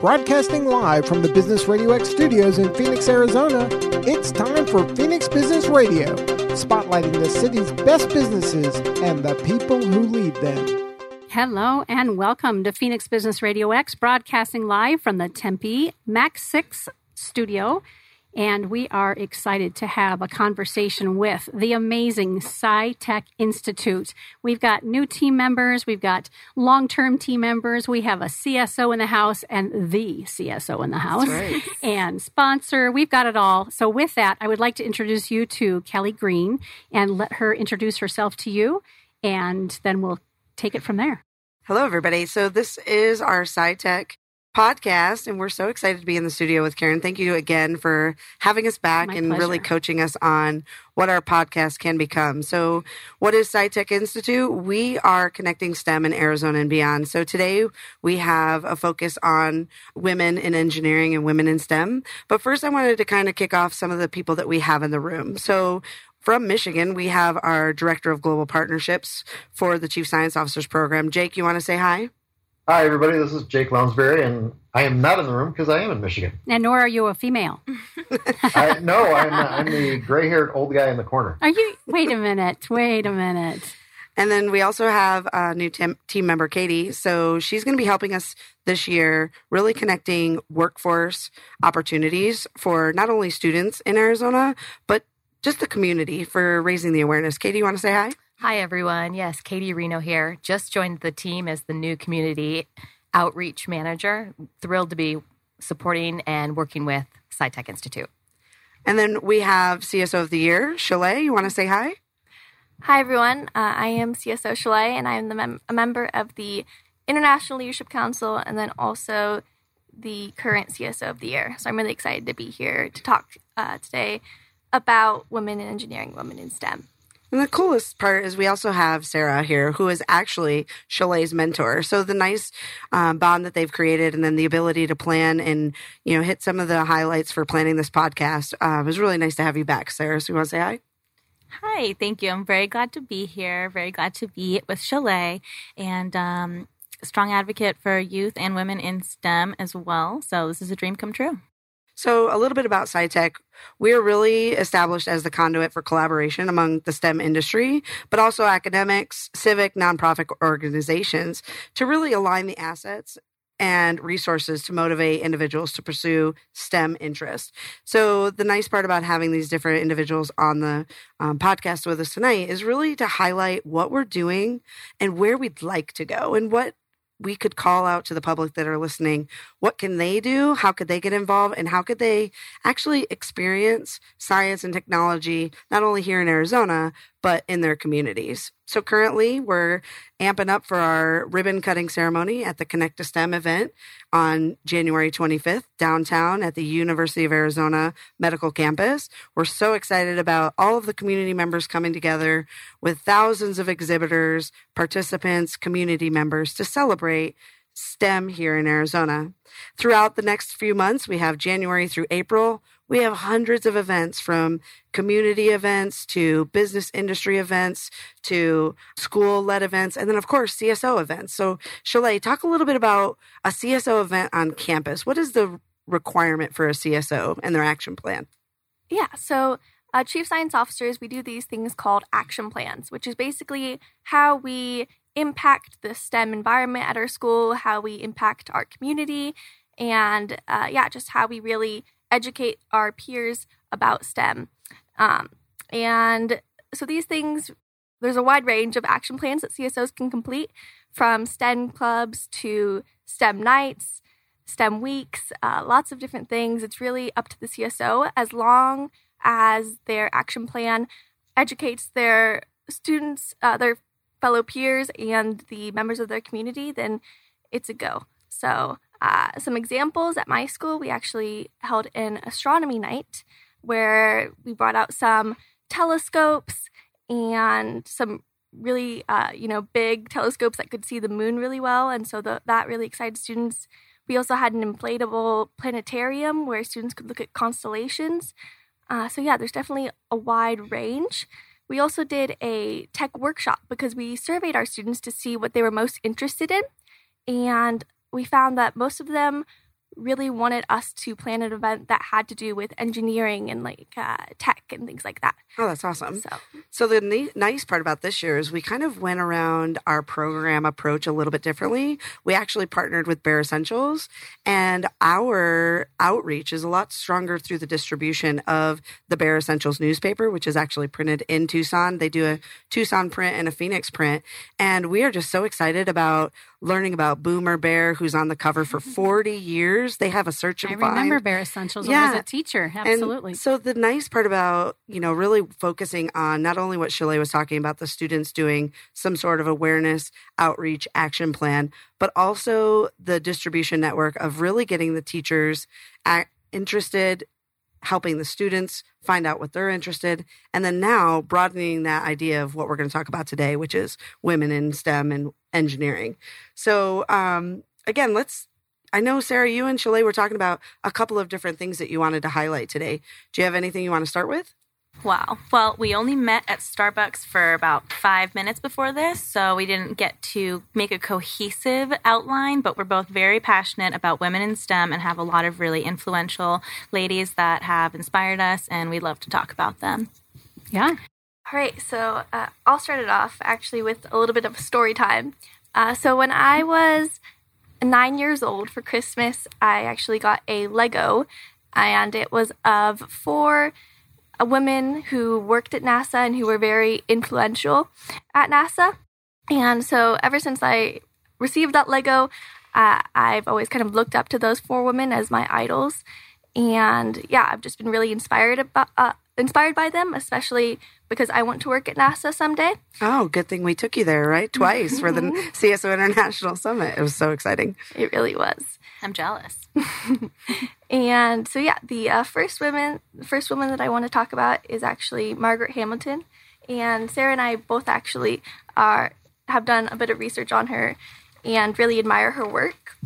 Broadcasting live from the Business Radio X studios in Phoenix, Arizona, it's time for Phoenix Business Radio, spotlighting the city's best businesses and the people who lead them. Hello and welcome to Phoenix Business Radio X, broadcasting live from the Tempe Max 6 studio and we are excited to have a conversation with the amazing SciTech Institute. We've got new team members, we've got long term team members, we have a CSO in the house and the CSO in the house, right. and sponsor. We've got it all. So, with that, I would like to introduce you to Kelly Green and let her introduce herself to you, and then we'll take it from there. Hello, everybody. So, this is our SciTech podcast. And we're so excited to be in the studio with Karen. Thank you again for having us back My and pleasure. really coaching us on what our podcast can become. So, what is SciTech Institute? We are connecting STEM in Arizona and beyond. So, today we have a focus on women in engineering and women in STEM. But first, I wanted to kind of kick off some of the people that we have in the room. So, from Michigan, we have our Director of Global Partnerships for the Chief Science Officers Program. Jake, you want to say hi? Hi, everybody. This is Jake Lounsbury, and I am not in the room because I am in Michigan. And nor are you a female. I, no, I'm, I'm the gray haired old guy in the corner. Are you? Wait a minute. Wait a minute. And then we also have a new tem- team member, Katie. So she's going to be helping us this year, really connecting workforce opportunities for not only students in Arizona, but just the community for raising the awareness. Katie, you want to say hi? Hi, everyone. Yes, Katie Reno here. Just joined the team as the new community outreach manager. Thrilled to be supporting and working with SciTech Institute. And then we have CSO of the Year, Chalet. You want to say hi? Hi, everyone. Uh, I am CSO Chalet, and I am the mem- a member of the International Leadership Council and then also the current CSO of the Year. So I'm really excited to be here to talk uh, today about women in engineering, women in STEM. And the coolest part is we also have Sarah here, who is actually Chalet's mentor. So the nice um, bond that they've created, and then the ability to plan and you know hit some of the highlights for planning this podcast. Uh, it was really nice to have you back, Sarah. So you want to say hi? Hi, thank you. I'm very glad to be here. Very glad to be with Chalet and um, strong advocate for youth and women in STEM as well. So this is a dream come true. So, a little bit about SciTech. We're really established as the conduit for collaboration among the STEM industry, but also academics, civic, nonprofit organizations to really align the assets and resources to motivate individuals to pursue STEM interests. So, the nice part about having these different individuals on the um, podcast with us tonight is really to highlight what we're doing and where we'd like to go and what we could call out to the public that are listening what can they do? How could they get involved? And how could they actually experience science and technology not only here in arizona but in their communities so currently we're amping up for our ribbon cutting ceremony at the connect to stem event on january 25th downtown at the university of arizona medical campus we're so excited about all of the community members coming together with thousands of exhibitors participants community members to celebrate STEM here in Arizona. Throughout the next few months, we have January through April. We have hundreds of events from community events to business industry events to school led events, and then, of course, CSO events. So, Chalet, talk a little bit about a CSO event on campus. What is the requirement for a CSO and their action plan? Yeah, so uh, chief science officers, we do these things called action plans, which is basically how we impact the STEM environment at our school, how we impact our community, and uh, yeah, just how we really educate our peers about STEM. Um, and so these things, there's a wide range of action plans that CSOs can complete from STEM clubs to STEM nights, STEM weeks, uh, lots of different things. It's really up to the CSO as long as their action plan educates their students, uh, their fellow peers, and the members of their community, then it's a go. So, uh, some examples at my school, we actually held an astronomy night where we brought out some telescopes and some really, uh, you know, big telescopes that could see the moon really well. And so the, that really excited students. We also had an inflatable planetarium where students could look at constellations. Uh, so, yeah, there's definitely a wide range. We also did a tech workshop because we surveyed our students to see what they were most interested in. And we found that most of them really wanted us to plan an event that had to do with engineering and like uh, tech and things like that. Oh, that's awesome. So So the ni- nice part about this year is we kind of went around our program approach a little bit differently. We actually partnered with Bear Essentials, and our outreach is a lot stronger through the distribution of the Bear Essentials newspaper, which is actually printed in Tucson. They do a Tucson print and a Phoenix print, and we are just so excited about learning about Boomer Bear, who's on the cover for 40 years. They have a search and I find. remember Bear Essentials. I Yeah. was a teacher. And Absolutely. so the nice part about, you know, really focusing on not only what Chalet was talking about, the students doing some sort of awareness, outreach, action plan, but also the distribution network of really getting the teachers a- interested, helping the students find out what they're interested, and then now broadening that idea of what we're going to talk about today, which is women in STEM and engineering. So um, again, let's I know, Sarah, you and Chalet were talking about a couple of different things that you wanted to highlight today. Do you have anything you want to start with? Wow. Well, we only met at Starbucks for about five minutes before this, so we didn't get to make a cohesive outline, but we're both very passionate about women in STEM and have a lot of really influential ladies that have inspired us, and we'd love to talk about them. yeah. All right, so uh, I'll start it off actually with a little bit of story time. Uh, so when I was nine years old for Christmas, I actually got a Lego, and it was of four women who worked at NASA and who were very influential at NASA. And so ever since I received that Lego, uh, I've always kind of looked up to those four women as my idols. And yeah, I've just been really inspired about uh, inspired by them, especially because I want to work at NASA someday. Oh, good thing we took you there, right? Twice for the CSO International Summit. It was so exciting. It really was. I'm jealous. And so yeah, the uh, first woman, first woman that I want to talk about is actually Margaret Hamilton, and Sarah and I both actually are have done a bit of research on her, and really admire her work.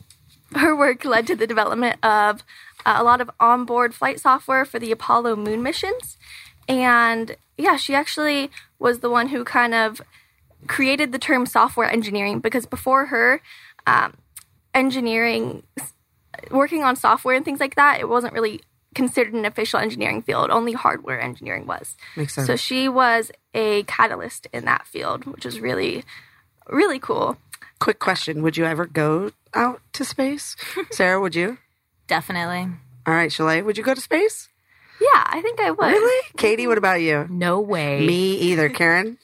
Her work led to the development of uh, a lot of onboard flight software for the Apollo moon missions, and yeah, she actually was the one who kind of created the term software engineering because before her, um, engineering working on software and things like that, it wasn't really considered an official engineering field. Only hardware engineering was. Makes sense. So she was a catalyst in that field, which is really, really cool. Quick question Would you ever go out to space? Sarah, would you? Definitely. All right, Chalet, would you go to space? Yeah, I think I would. Really? Katie, what about you? No way. Me either, Karen.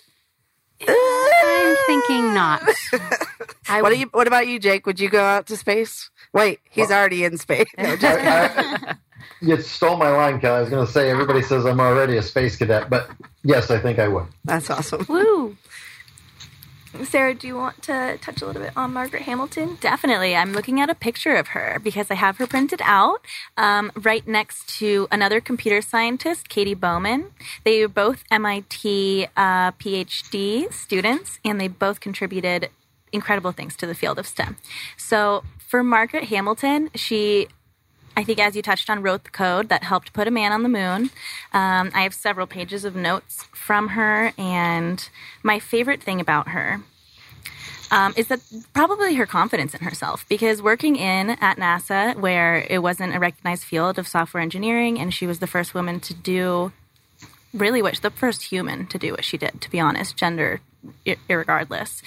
I'm thinking not. I What do you? What about you, Jake? Would you go out to space? Wait, he's already in space. No, just- I- you stole my line, Kelly. I was going to say everybody says I'm already a space cadet, but yes, I think I would. That's awesome. Woo. Sarah, do you want to touch a little bit on Margaret Hamilton? Definitely. I'm looking at a picture of her because I have her printed out um, right next to another computer scientist, Katie Bouman. They were both MIT uh, PhD students, and they both contributed incredible things to the field of STEM. So for Margaret Hamilton, she I think, as you touched on, wrote the code that helped put a man on the moon. Um, I have several pages of notes from her, and my favorite thing about her um, is that probably her confidence in herself. Because working in at NASA, where it wasn't a recognized field of software engineering, and she was the first woman to do really what the first human to do what she did. To be honest, gender irregardless.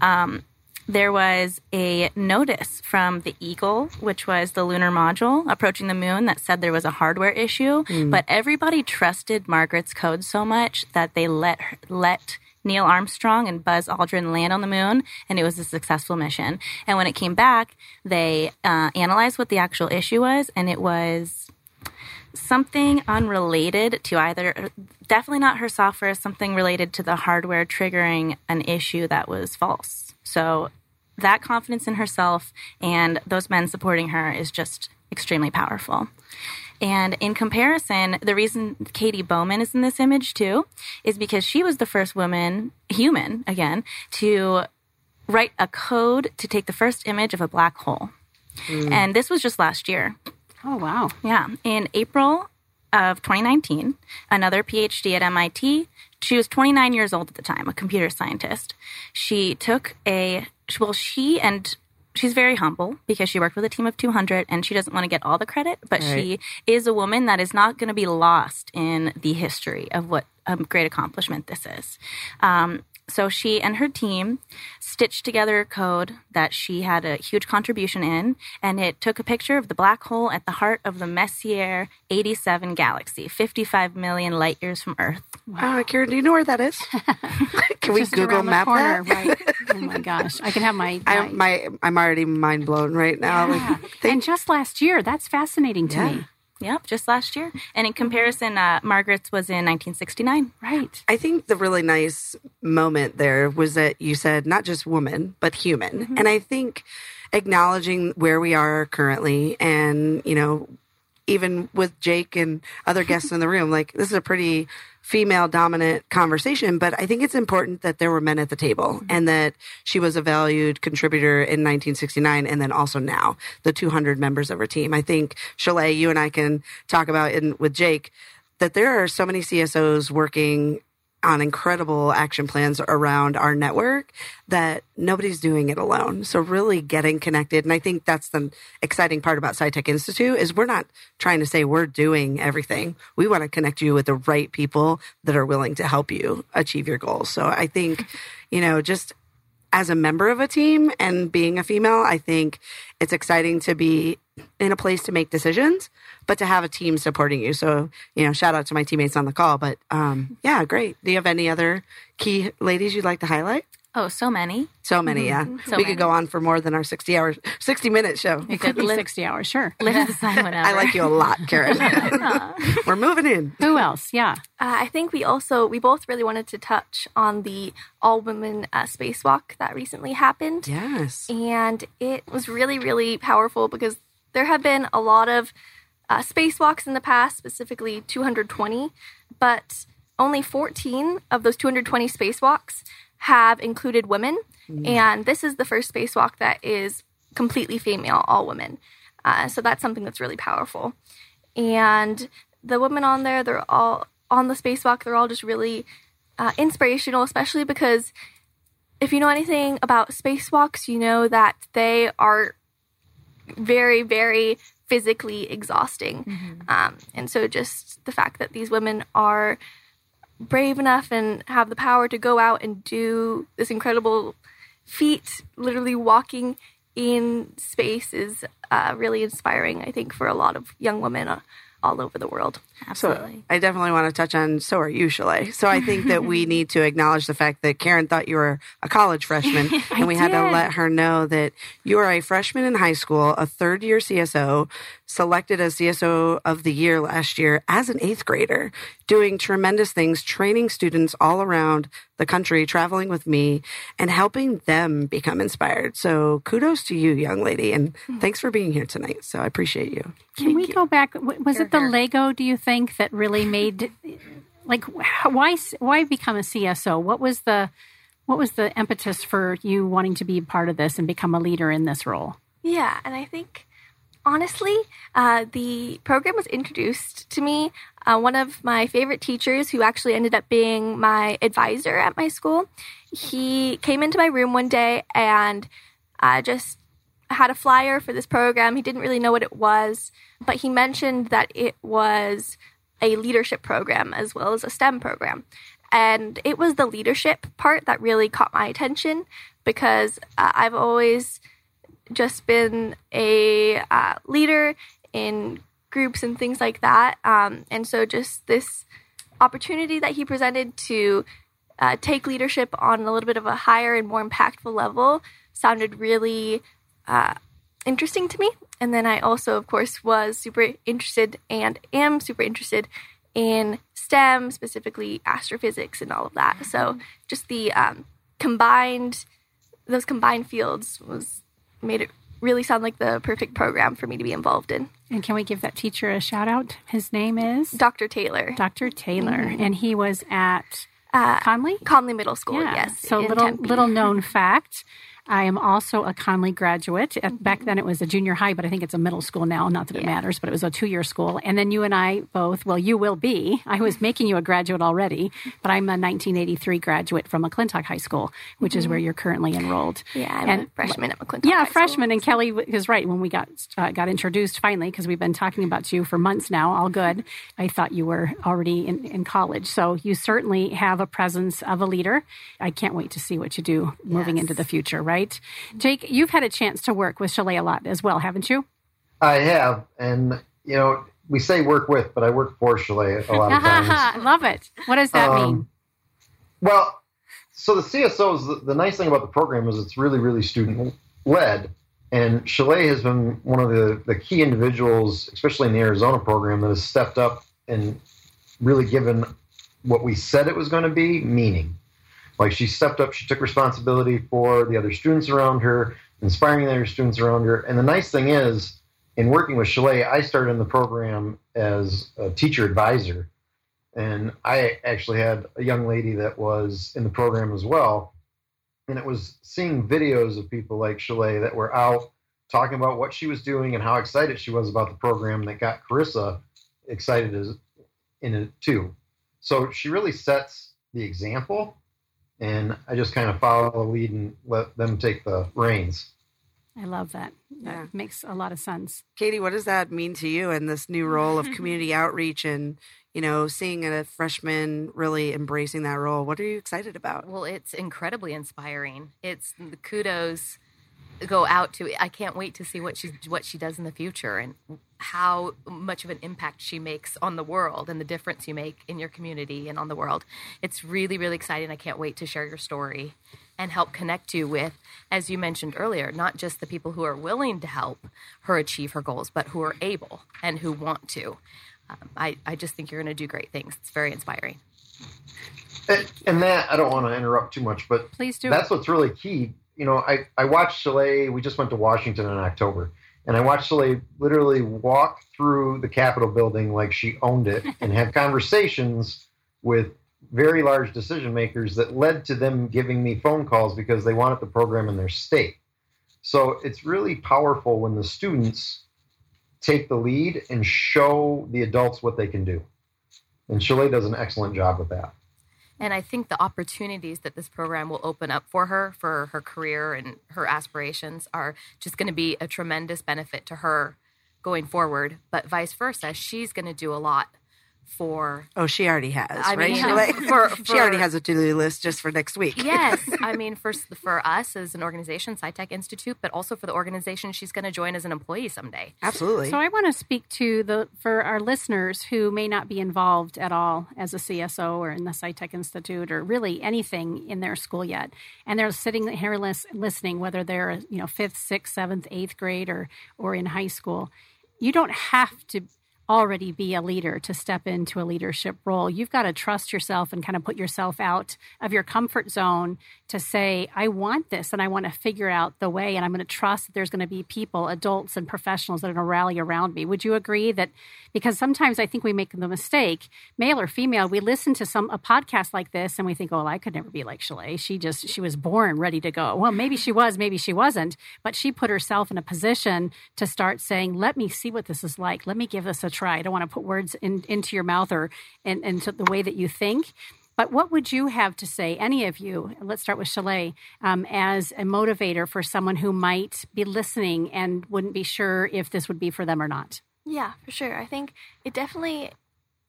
Um, there was a notice from the Eagle, which was the lunar module approaching the moon, that said there was a hardware issue. But everybody trusted Margaret's code so much that they let her, let Neil Armstrong and Buzz Aldrin land on the moon, and it was a successful mission. And when it came back, they uh, analyzed what the actual issue was, and it was something unrelated to either definitely not her software something related to the hardware triggering an issue that was false so that confidence in herself and those men supporting her is just extremely powerful and in comparison, the reason Katie Bouman is in this image too is because she was the first woman, human again, to write a code to take the first image of a black hole. Mm. And this was just last year. Oh, wow. Yeah. In April of 2019, another PhD at MIT, she was 29 years old at the time, a computer scientist. She took a, well, she and she's very humble because she worked with a team of 200 and she doesn't want to get all the credit, but Right. she is a woman that is not going to be lost in the history of what a great accomplishment this is. Um, so she and her team stitched together a code that she had a huge contribution in, and it took a picture of the black hole at the heart of the Messier 87 galaxy, 55 million light years from Earth. Uh, Karen, do you know where that is? Can we Google map corner, that? right? Oh my gosh, I can have my. I, my, I'm already mind blown right now. Yeah. Like, thank- and just last year, that's fascinating to Yeah. me. Yep, just last year. And in comparison, uh, Margaret's was in 1969. Right. I think the really nice moment there was that you said not just woman, but human. Mm-hmm. And I think acknowledging where we are currently and, you know, even with Jake and other guests in the room, like this is a pretty female dominant conversation, but I think it's important that there were men at the table Mm-hmm. and that she was a valued contributor in 1969 and then also now, the 200 members of her team. I think, Chalet, you and I can talk about in with Jake that there are so many CSOs working on incredible action plans around our network that nobody's doing it alone. So really getting connected. And I think that's the exciting part about SciTech Institute is we're not trying to say we're doing everything. We want to connect you with the right people that are willing to help you achieve your goals. So I think, you know, just as a member of a team and being a female, I think it's exciting to be in a place to make decisions, but to have a team supporting you. So, you know, shout out to my teammates on the call. But um, yeah, great. Do you have any other key ladies you'd like to highlight? Oh, so many. So many, yeah. So we many. could go on for more than our 60 hours, 60 minute show. It could be Live- 60 hours, sure. Live the sign whenever. I like you a lot, Karen. We're moving in. Who else? Yeah. Uh, I think we also we both really wanted to touch on the all women uh, spacewalk that recently happened, Yes. and it was really really powerful because there have been a lot of uh, spacewalks in the past, specifically 220, but only 14 of those 220 spacewalks have included women, and this is the first spacewalk that is completely female, all women. Uh, so that's something that's really powerful. And the women on there, they're all on the spacewalk. They're all just really uh, inspirational, especially because if you know anything about spacewalks, you know that they are very, very physically exhausting. Um, and so, just the fact that these women are brave enough and have the power to go out and do this incredible feat, literally walking in space, is uh, really inspiring, I think, for a lot of young women uh, all over the world. Absolutely. So I definitely want to touch on so are you, Chalet. So I think that we need to acknowledge the fact that Karen thought you were a college freshman, and we had to let her know that you are a freshman in high school, a third year CSO, selected as CSO of the year last year as an eighth grader, doing tremendous things, training students all around the country, traveling with me, and helping them become inspired. So kudos to you, young lady, and thanks for being here tonight. So I appreciate you. Can we go back? w- Was it the here. Lego, do you think, that really made, like, why why become a CSO? What was the what was the impetus for you wanting to be part of this and become a leader in this role? Yeah, and I think honestly, uh, the program was introduced to me. Uh, one of my favorite teachers, who actually ended up being my advisor at my school, he came into my room one day and uh, just had a flyer for this program. He didn't really know what it was, but he mentioned that it was a leadership program as well as a STEM program. And it was the leadership part that really caught my attention because uh, I've always just been a uh, leader in groups and things like that. Um, and so, just this opportunity that he presented to uh, take leadership on a little bit of a higher and more impactful level sounded really uh, interesting to me. And then I also, of course, was super interested and am super interested in STEM, specifically astrophysics and all of that. So just the um, combined, those combined fields was made it really sound like the perfect program for me to be involved in. And can we give that teacher a shout out? His name is Dr. Taylor, Dr. Taylor, and he was at uh, Connolly. Connolly Middle School. Yeah. Yes. So little Tempe. little known fact. I am also a Connolly graduate. Mm-hmm. Back then it was a junior high, but I think it's a middle school now. Not that it matters, but it was a two year school. And then you and I both, well, you will be. I was making you a graduate already, but I'm a 1983 graduate from McClintock High School, which mm-hmm. is where you're currently enrolled. Yeah, I'm and, a freshman at McClintock. Yeah, freshman. And Kelly is right. When we got uh, got introduced finally, because we've been talking about you for months now, all good. I thought you were already in, in college. So you certainly have a presence of a leader. I can't wait to see what you do moving yes. into the future, right? Jake, you've had a chance to work with Chalet a lot as well, haven't you? I have. And, you know, we say work with, but I work for Chalet a lot of times. I love it. What does that um, mean? Well, so the CSOs, the, the nice thing about the program is it's really, really student led. And Chalet has been one of the, the key individuals, especially in the Arizona program, that has stepped up and really given what we said it was going to be meaning. Like she stepped up, she took responsibility for the other students around her, inspiring the other students around her. And the nice thing is, in working with Chalet, I started in the program as a teacher advisor. And I actually had a young lady that was in the program as well. And it was seeing videos of people like Chalet that were out talking about what she was doing and how excited she was about the program that got Carissa excited as, in it too. So she really sets the example and I just kind of follow the lead and let them take the reins. I love that. That yeah. makes a lot of sense. Katie, what does that mean to you in this new role of community outreach and, you know, seeing a freshman really embracing that role? What are you excited about? Well, it's incredibly inspiring. It's the kudos go out to I can't wait to see what she what she does in the future and how much of an impact she makes on the world and the difference you make in your community and on the world. It's really really exciting. I can't wait to share your story and help connect you with as you mentioned earlier, not just the people who are willing to help her achieve her goals, but who are able and who want to. Um, I, I just think you're going to do great things. It's very inspiring. And, and that I don't want to interrupt too much, but please do. That's what's really key you know, I, I watched Chalet. We just went to Washington in October, and I watched Chalet literally walk through the Capitol building like she owned it and have conversations with very large decision makers that led to them giving me phone calls because they wanted the program in their state. So it's really powerful when the students take the lead and show the adults what they can do. And Chalet does an excellent job with that. And I think the opportunities that this program will open up for her, for her career and her aspirations, are just going to be a tremendous benefit to her going forward. But vice versa, she's going to do a lot for oh she already has I right? Mean, like, for, for, she already has a to-do list just for next week. Yes. I mean for for us as an organization SciTech Institute but also for the organization she's going to join as an employee someday. Absolutely. So i want to speak to the for our listeners who may not be involved at all as a cso or in the SciTech Institute or really anything in their school yet and they're sitting here listening whether they're you know fifth sixth seventh eighth grade or or in high school you don't have to already be a leader to step into a leadership role. You've got to trust yourself and kind of put yourself out of your comfort zone to say, I want this and I want to figure out the way. And I'm going to trust that there's going to be people, adults and professionals that are going to rally around me. Would you agree that? Because sometimes I think we make the mistake, male or female, we listen to some a podcast like this and we think, oh, I could never be like Chalet. She just, she was born ready to go. Well, maybe she was, maybe she wasn't, but she put herself in a position to start saying, let me see what this is like. Let me give this a try. I don't want to put words in, into your mouth or in, into the way that you think. But what would you have to say, any of you? Let's start with Chalet, um, as a motivator for someone who might be listening and wouldn't be sure if this would be for them or not. Yeah, for sure. I think it definitely.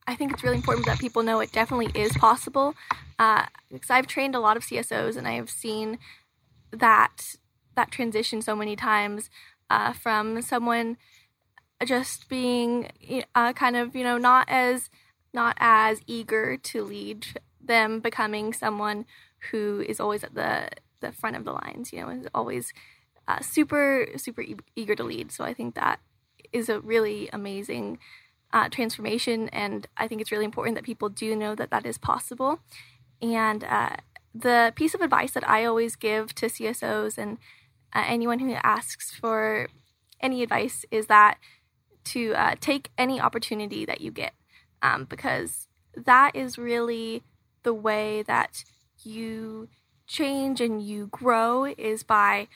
I think it's really important that people know it definitely is possible. Uh, because I've trained a lot of CSOs and I have seen that that transition so many times uh, from someone just being uh, kind of you know not as not as eager to lead them becoming someone who is always at the the front of the lines you know is always uh, super super eager to lead. So i think that is a really amazing uh, transformation and i think it's really important that people do know that that is possible. And uh, the piece of advice that i always give to csos and uh, anyone who asks for any advice is that to uh, take any opportunity that you get um, because that is really the way that you change and you grow is by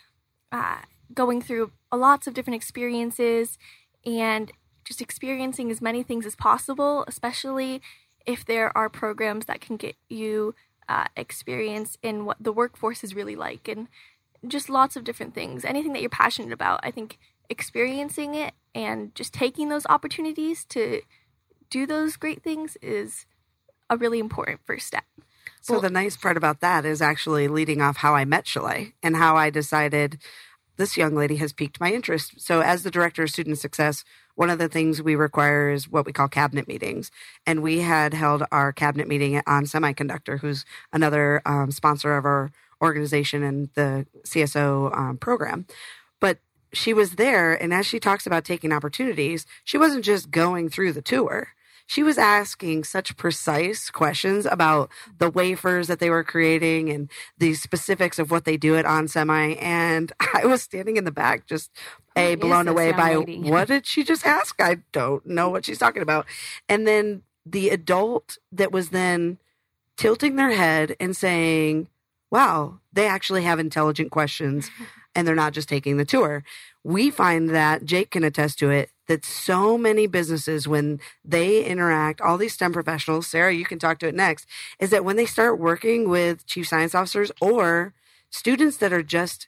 uh, going through lots of different experiences and just experiencing as many things as possible, especially if there are programs that can get you uh, experience in what the workforce is really like and just lots of different things. Anything that you're passionate about, I think experiencing it and just taking those opportunities to do those great things is a really important first step. So well, the nice part about that is actually leading off how I met Chalet and how I decided this young lady has piqued my interest. So as the director of student success, one of the things we require is what we call cabinet meetings. And we had held our cabinet meeting on Semiconductor, who's another um, sponsor of our organization and the CSO um, program. She was there, and as she talks about taking opportunities, she wasn't just going through the tour she was asking such precise questions about the wafers that they were creating and the specifics of what they do at On Semi. And I was standing in the back, just a blown away by lady? what did she just ask? I don't know what she's talking about. And then the adult that was then tilting their head and saying, wow, they actually have intelligent questions and they're not just taking the tour. We find that Jake can attest to it that so many businesses, when they interact, all these STEM professionals, Sarah, you can talk to it next, is that when they start working with chief science officers or students that are just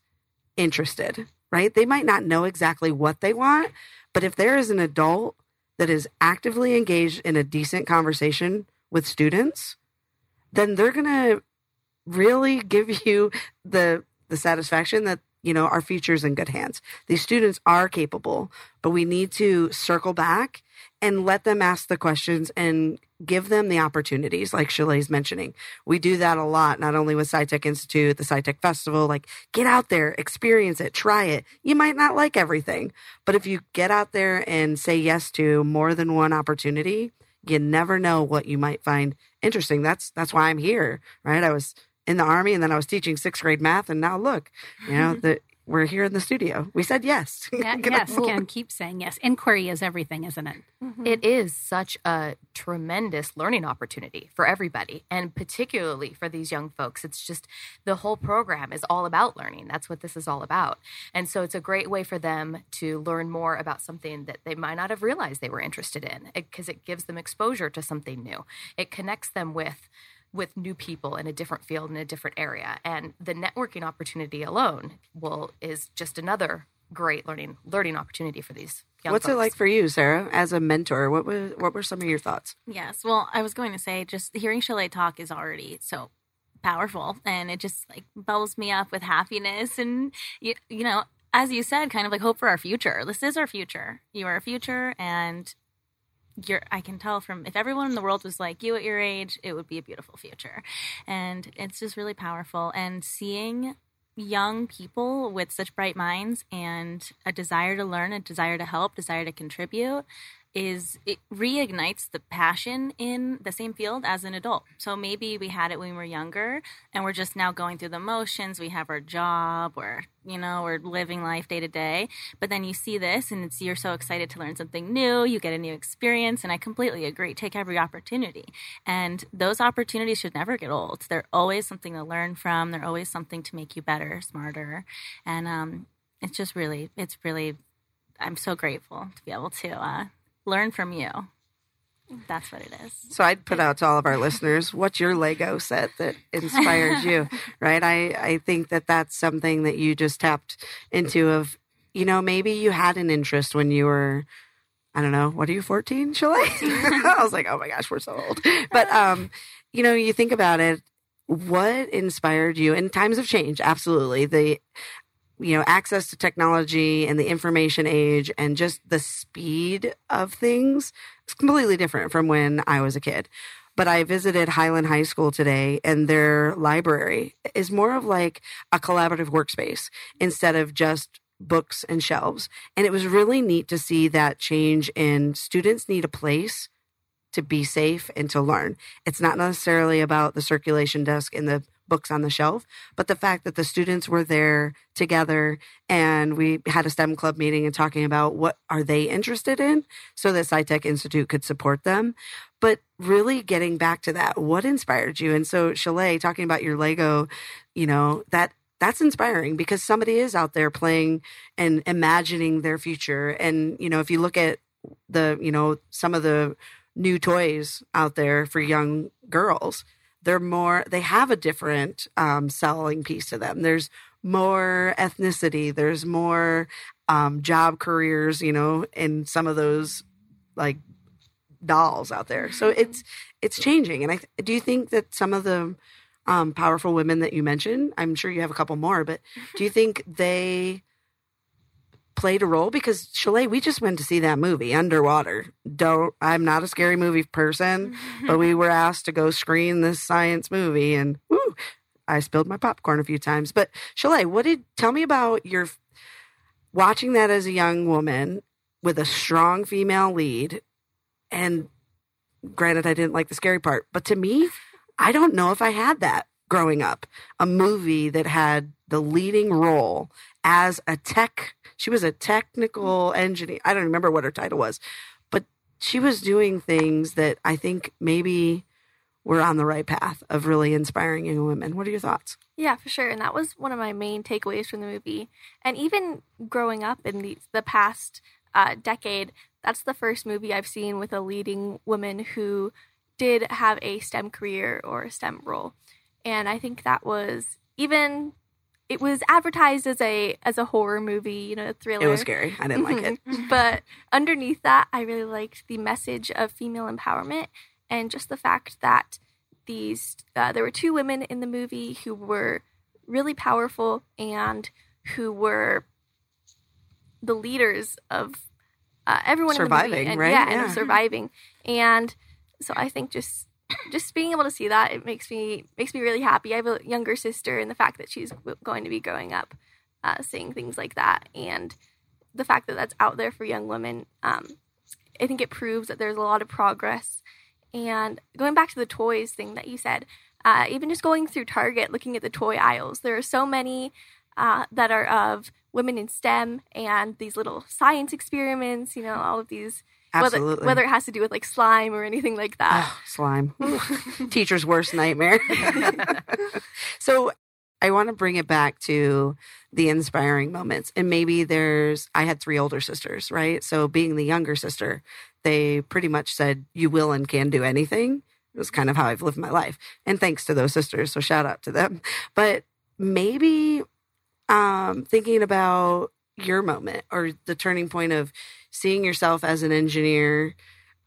interested, right? They might not know exactly what they want, but if there is an adult that is actively engaged in a decent conversation with students, then they're going to really give you the the satisfaction that you know, our future's in good hands. These students are capable, but we need to circle back and let them ask the questions and give them the opportunities, like Chalet's mentioning. We do that a lot, not only with SciTech Institute, the SciTech Festival, like get out there, experience it, try it. You might not like everything, but if you get out there and say yes to more than one opportunity, you never know what you might find interesting. That's that's why I'm here, right? I was in the army and then I was teaching sixth grade math and now look, you know, the we're here in the studio. We said yes. Yeah, yes, can keep saying yes. Inquiry is everything, isn't it? Mm-hmm. it? is such a tremendous learning opportunity for everybody, and particularly for these young folks. It's just the whole program is all about learning. That's what this is all about. And so it's a great way for them to learn more about something that they might not have realized they were interested in because it, it gives them exposure to something new. It connects them with with new people in a different field in a different area and the networking opportunity alone will is just another great learning learning opportunity for these What's folks. it like for you, Sarah, as a mentor? What was what were some of your thoughts? Yes, well, I was going to say just hearing Chalet talk is already so powerful, and it just like bubbles me up with happiness, and you, you know, as you said, kind of like hope for our future. This is our future. You are our future, and you're I can tell from if everyone in the world was like you at your age, it would be a beautiful future. And it's just really powerful and seeing young people with such bright minds and a desire to learn, a desire to help, desire to contribute is it reignites the passion in the same field as an adult. So maybe we had it when we were younger and we're just now going through the motions. We have our job, or you know, we're living life day to day. But then you see this and it's you're so excited to learn something new, you get a new experience, and I completely agree. Take every opportunity. And those opportunities should never get old. They're always something to learn from, they're always something to make you better, smarter. And um it's just really it's really I'm so grateful to be able to uh, learn from you. That's what it is. So I'd put out to all of our listeners, what's your Lego set that inspired you? Right? I I think that that's something that you just tapped into. Of you know maybe you had an interest when you were I don't know what are you 14 Chalet? I was like oh my gosh we're so old. But um you know you think about it what inspired you in times of change absolutely the you know access to technology and the information age and just the speed of things is completely different from when I was a kid. But I visited Highland High School today and their library is more of like a collaborative workspace instead of just books and shelves. And it was really neat to see that change in students need a place to be safe and to learn. It's not necessarily about the circulation desk in the books on the shelf, but the fact that the students were there together and we had a STEM club meeting and talking about what are they interested in so that SciTech Institute could support them. But really getting back to that, what inspired you? And so Chalet, talking about your Lego, you know, that that's inspiring because somebody is out there playing and imagining their future. And, you know, if you look at the, you know, some of the new toys out there for young girls, they're more, they have a different um, selling piece to them. There's more ethnicity, there's more um, job careers, you know, in some of those like dolls out there. So it's, it's changing. And I do you think that some of the, um, powerful women that you mentioned. I'm sure you have a couple more, but do you think they played a role? Because Chalet, we just went to see that movie, Underwater. Don't I'm not a scary movie person, but we were asked to go screen this science movie, and woo, I spilled my popcorn a few times. But Chalet, what did tell me about your watching that as a young woman with a strong female lead, and granted, I didn't like the scary part, but to me I don't know if I had that growing up. A movie that had the leading role as a tech. She was a technical engineer. I don't remember what her title was, but she was doing things that I think maybe we're on the right path of really inspiring young women. What are your thoughts? Yeah, for sure. And that was one of my main takeaways from the movie. And even growing up in the, the past uh, decade, that's the first movie I've seen with a leading woman who did have a STEM career or a STEM role. And I think that was even it was advertised as a as a horror movie, you know, a thriller. It was scary. I didn't like it. but underneath that, I really liked the message of female empowerment and just the fact that these uh, there were two women in the movie who were really powerful and who were the leaders of uh, everyone surviving, in the movie. And, right? Yeah, yeah, and surviving. And so I think just just being able to see that it makes me makes me really happy. I have a younger sister, and the fact that she's going to be growing up uh, seeing things like that, and the fact that that's out there for young women, um, I think it proves that there's a lot of progress. And going back to the toys thing that you said, uh, even just going through Target, looking at the toy aisles, there are so many uh, that are of women in STEM and these little science experiments. You know, all of these Absolutely. Whether, whether, it has to do with like slime or anything like that. Oh, slime. Teacher's worst nightmare. so I want to bring it back to the inspiring moments. And maybe there's, I had three older sisters, right? So being the younger sister, they pretty much said, you will and can do anything. It was kind of how I've lived my life. And thanks to those sisters. So shout out to them. But maybe um, thinking about your moment or the turning point of seeing yourself as an engineer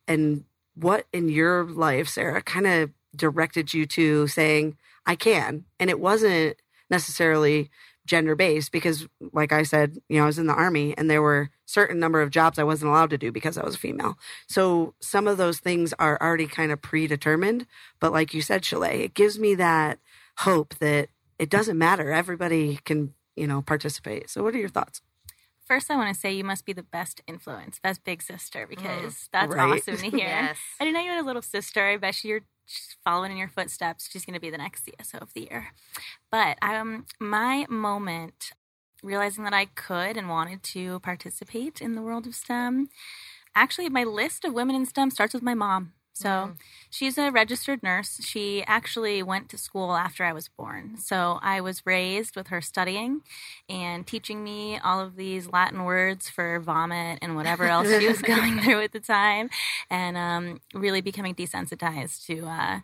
and what in your life, Sarah, kind of directed you to saying, I can. And it wasn't necessarily gender based because like I said, you know, I was in the army and there were certain number of jobs I wasn't allowed to do because I was a female. So some of those things are already kind of predetermined. But like you said, Chalet, it gives me that hope that it doesn't matter. Everybody can, you know, participate. So what are your thoughts? First, I want to say you must be the best influence, best big sister, because mm, that's right? awesome to hear. yes. I didn't know you had a little sister. I bet you're following in your footsteps. She's going to be the next CSO of the year. But um, my moment realizing that I could and wanted to participate in the world of STEM, actually, my list of women in STEM starts with my mom. So mm. she's a registered nurse. She actually went to school after I was born. So I was raised with her studying and teaching me all of these Latin words for vomit and whatever else she was going through at the time, and um, really becoming desensitized to uh,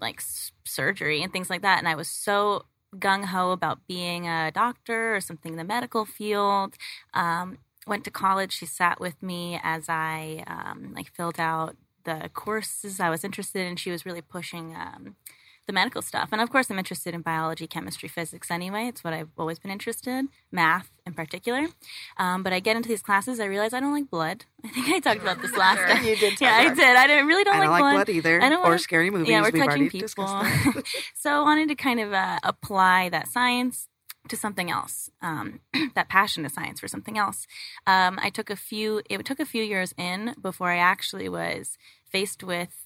like s- surgery and things like that. And I was so gung ho about being a doctor or something in the medical field. Um, went to college. She sat with me as I um, like filled out the courses I was interested in. She was really pushing um, the medical stuff. And of course, I'm interested in biology, chemistry, physics anyway. It's what I've always been interested in, math in particular. Um, but I get into these classes, I realize I don't like blood. I think I talked about this last time. you did. yeah, I did. I didn't, really don't, I don't like, blood, blood. either, I don't or wanna, scary movies. Yeah, we're We've touching people. so I wanted to kind of uh, apply that science to something else, um, that passion to science for something else. Um, I took a few. It took a few years in before I actually was faced with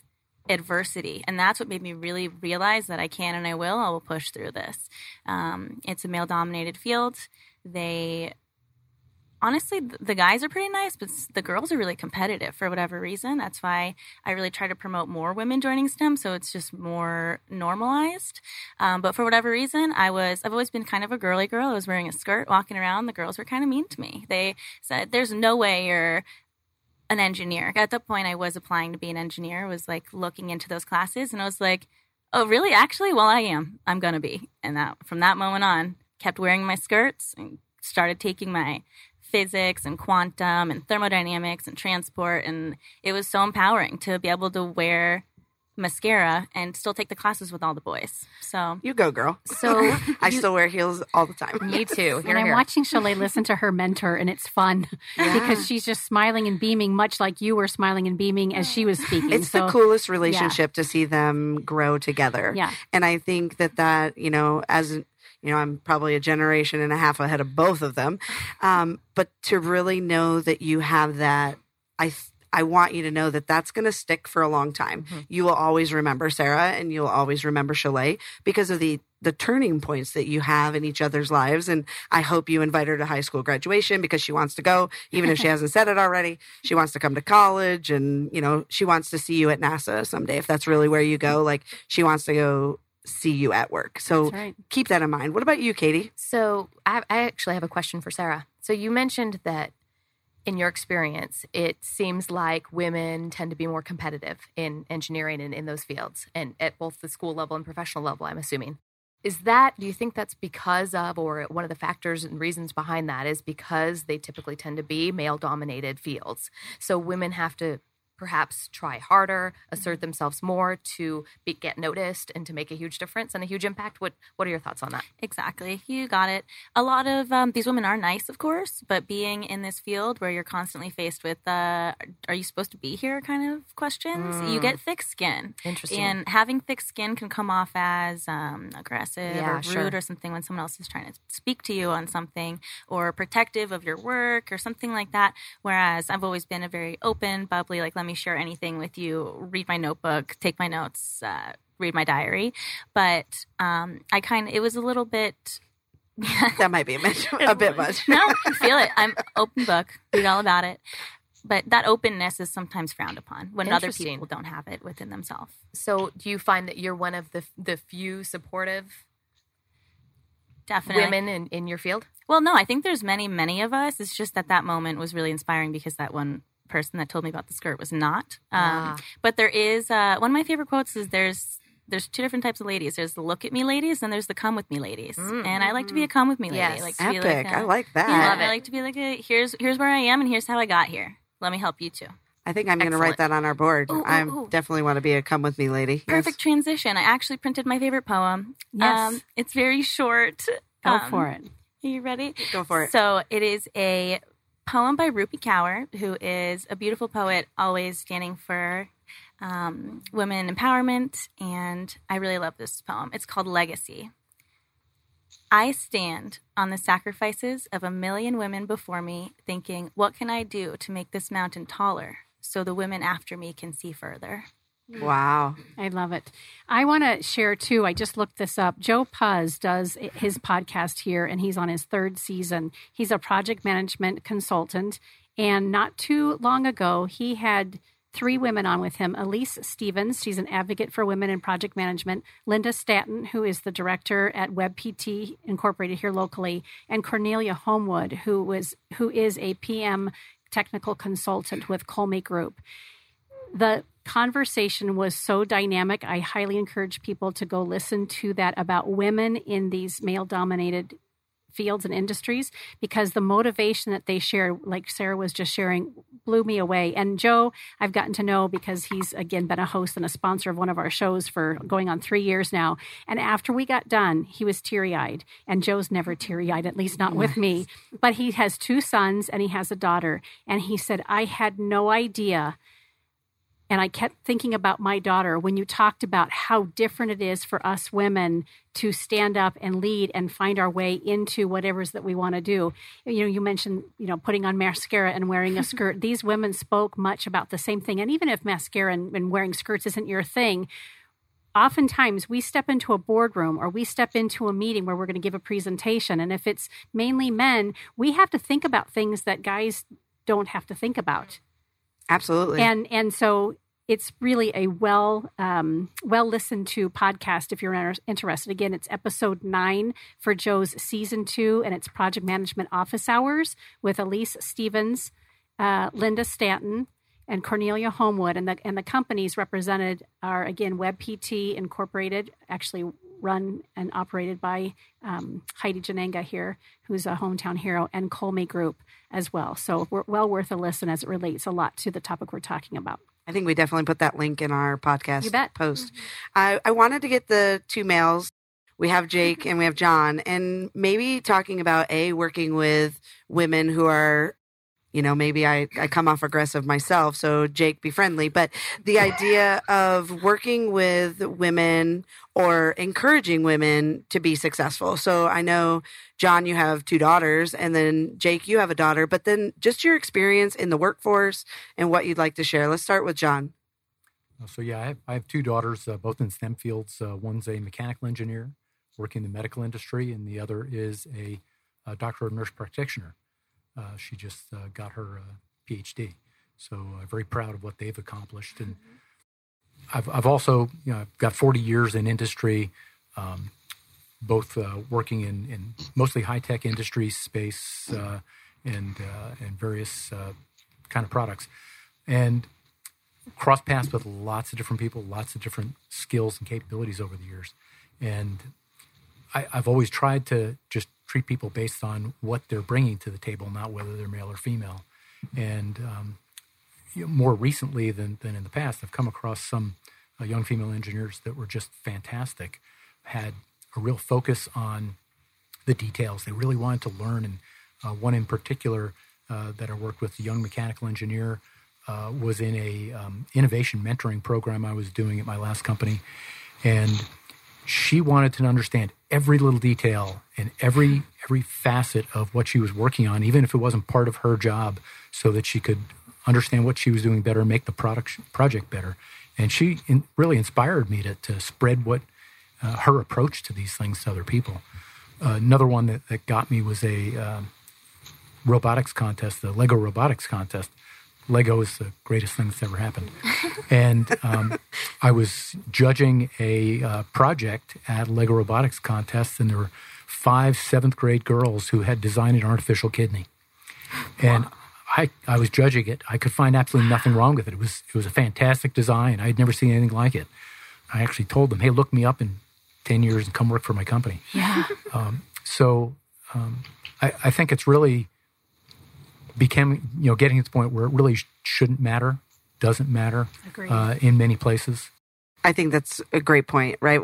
adversity. And that's what made me really realize that I can and I will. I will push through this. Um, it's a male dominated field. They honestly, the guys are pretty nice, but the girls are really competitive for whatever reason. That's why I really try to promote more women joining STEM, so it's just more normalized. Um, but for whatever reason, I was I've always been kind of a girly girl. I was wearing a skirt, walking around. The girls were kind of mean to me. They said, "There's no way you're." An engineer. At that point, I was applying to be an engineer. Was like looking into those classes, and I was like, "Oh, really? Actually, well, I am. I'm gonna be." And that from that moment on, kept wearing my skirts and started taking my physics and quantum and thermodynamics and transport. And it was so empowering to be able to wear mascara and still take the classes with all the boys. So You go, girl. So I still wear heels all the time. Me too. Here, and I'm here. watching Chalet listen to her mentor, and it's fun because she's just smiling and beaming, much like you were smiling and beaming as she was speaking. It's so, the coolest relationship to see them grow together. Yeah. And I think that that, you know, as you know, I'm probably a generation and a half ahead of both of them. Um, but to really know that you have that, I, th- I want you to know that that's going to stick for a long time. You will always remember Sarah and you'll always remember Chalet because of the, the turning points that you have in each other's lives. And I hope you invite her to high school graduation because she wants to go, even if she hasn't said it already. She wants to come to college and, you know, she wants to see you at NASA someday. If that's really where you go, like she wants to go see you at work. So right. keep that in mind. What about you, Katie? So I, I actually have a question for Sarah. So you mentioned that in your experience, it seems like women tend to be more competitive in engineering and in those fields, and at both the school level and professional level. I'm assuming. Is that? Do you think that's because of, or one of the factors and reasons behind that is because they typically tend to be male-dominated fields, so women have to perhaps try harder, assert themselves more to be, get noticed and to make a huge difference and a huge impact. What What are your thoughts on that? Exactly. You got it. A lot of um, these women are nice, of course, but being in this field where you're constantly faced with, uh, are you supposed to be here kind of questions, you get thick skin. Interesting. And having thick skin can come off as um, aggressive Yeah, or rude sure. or something when someone else is trying to speak to you on something or protective of your work or something like that. Whereas I've always been a very open, bubbly, like, let me share anything with you, read my notebook, take my notes, uh, read my diary. But um, I kind of, it was a little bit. That might be a bit, a bit much. no, I feel it. I'm open book, read all about it. But that openness is sometimes frowned upon when other people don't have it within themselves. So, do you find that you're one of the the few supportive Definitely. women in, in your field? Well, no, I think there's many, many of us. It's just that that moment was really inspiring because that one person that told me about the skirt was not. Um, Ah. But there is uh, one of my favorite quotes is there's there's two different types of ladies. There's the look at me ladies and there's the come with me ladies. And I like to be a come with me lady. Yes. I like to be Epic. like a- I like that. Yeah, Love I like to be like a here's here's where I am and here's how I got here. Let me help you too. I think I'm going to write that on our board. I definitely want to be a come with me lady. Yes. Perfect transition. I actually printed my favorite poem. Yes. it's very short. Go Um, for it. Are you ready? Go for it. So it is a poem by Rupi Kaur, who is a beautiful poet, always standing for um, women empowerment. And I really love this poem. It's called Legacy. I stand on the sacrifices of a million women before me, thinking, what can I do to make this mountain taller so the women after me can see further? Wow. I love it. I want to share too. I just looked this up. Joe Pusz does his podcast here, and he's on his third season. He's a project management consultant. And not too long ago, he had three women on with him Elise Stevens, she's an advocate for women in project management, Linda Stanton, who is the director at WebPT Incorporated here locally, and Cornelia Homewood, who was who is a PM technical consultant with Colmate Group the conversation was so dynamic. I highly encourage people to go listen to that about women in these male dominated fields and industries because the motivation that they share, like Sarah was just sharing, blew me away. And Joe, I've gotten to know because he's again been a host and a sponsor of one of our shows for going on three years now. And after we got done, he was teary eyed. And Joe's never teary eyed, at least not with me. But he has two sons and he has a daughter. And he said, I had no idea And I kept thinking about my daughter when you talked about how different it is for us women to stand up and lead and find our way into whatever it is that we want to do. You know, you mentioned, you know, putting on mascara and wearing a skirt. These women spoke much about the same thing. And even if mascara and, and wearing skirts isn't your thing, oftentimes we step into a boardroom or we step into a meeting where we're going to give a presentation. And if it's mainly men, we have to think about things that guys don't have to think about. Absolutely. And and so it's really a well um, well listened to podcast if you're interested. Again, it's episode nine for Joe's season two, and it's project management office hours with Elise Stevens, uh, Linda Stanton, and Cornelia Homewood. And the and the companies represented are again WebPT Incorporated, actually run and operated by um, Heidi Jannenga here, who's a hometown hero, and Colme Group as well. So we're well worth a listen as it relates a lot to the topic we're talking about. I think we definitely put that link in our podcast post. I, I wanted to get the two males. We have Jake and we have John, and maybe talking about a working with women who are, you know, maybe I, I come off aggressive myself, so Jake be friendly. But the idea of working with women or encouraging women to be successful. So I know John, you have two daughters, and then Jake, you have a daughter. But then just your experience in the workforce and what you'd like to share. Let's start with John. Uh, So yeah, I have, I have two daughters, uh, both in STEM fields. Uh, one's a mechanical engineer working in the medical industry, and the other is a, a doctor of nurse practitioner. Uh, she just uh, got her uh, PhD, so uh, very proud of what they've accomplished. And I've, I've also you know I've got 40 years in industry, um, both uh, working in, in mostly high tech industry space uh, and uh, and various uh, kind of products, and cross paths with lots of different people, lots of different skills and capabilities over the years. And I, I've always tried to just treat people based on what they're bringing to the table, not whether they're male or female. And um, you know, more recently than, than in the past, I've come across some uh, young female engineers that were just fantastic, had a real focus on the details. They really wanted to learn. And uh, one in particular uh, that I worked with, a young mechanical engineer, uh, was in a um, innovation mentoring program I was doing at my last company, and she wanted to understand every little detail and every every facet of what she was working on, even if it wasn't part of her job, so that she could understand what she was doing better, make the product project better. And she in, really inspired me to, to spread what uh, her approach to these things to other people. Uh, another one that, that got me was a um, robotics contest, the Lego robotics contest. Lego is the greatest thing that's ever happened. and um, I was judging a uh, project at Lego robotics contest, and there were five seventh grade girls who had designed an artificial kidney. And I, I was judging it. I could find absolutely nothing wrong with it. It was it was a fantastic design. I had never seen anything like it. I actually told them, "Hey, look me up in ten years and come work for my company." Yeah. Um, so um, I, I think it's really becoming, you know, getting to the point where it really shouldn't matter, doesn't matter uh, in many places. I think that's a great point, right?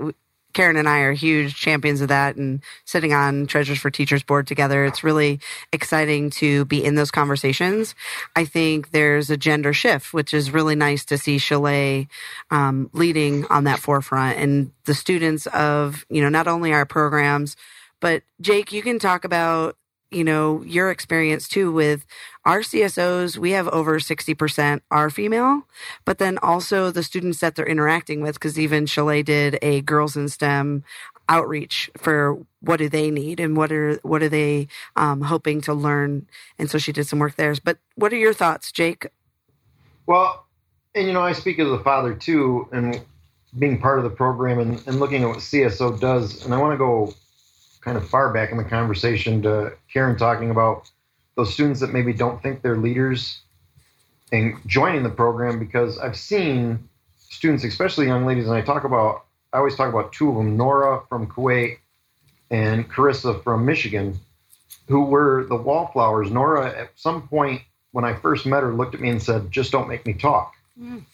Karen and I are huge champions of that and sitting on Treasures for Teachers board together. It's really exciting to be in those conversations. I think there's a gender shift, which is really nice to see Chalet um, leading on that forefront and the students of, you know, not only our programs, but Jake, you can talk about you know your experience too with our CSOs. We have over sixty percent are female, but then also the students that they're interacting with. Because even Chalet did a girls in STEM outreach for what do they need and what are what are they um, hoping to learn, and so she did some work there. But what are your thoughts, Jake? Well, and you know, I speak as a father too, and being part of the program and, and looking at what CSO does. And I want to go kind of far back in the conversation to Karen talking about those students that maybe don't think they're leaders and joining the program because I've seen students, especially young ladies, and I talk about, I always talk about two of them, Nora from Kuwait and Carissa from Michigan, who were the wallflowers. Nora, at some point when I first met her, looked at me and said, just don't make me talk. Mm.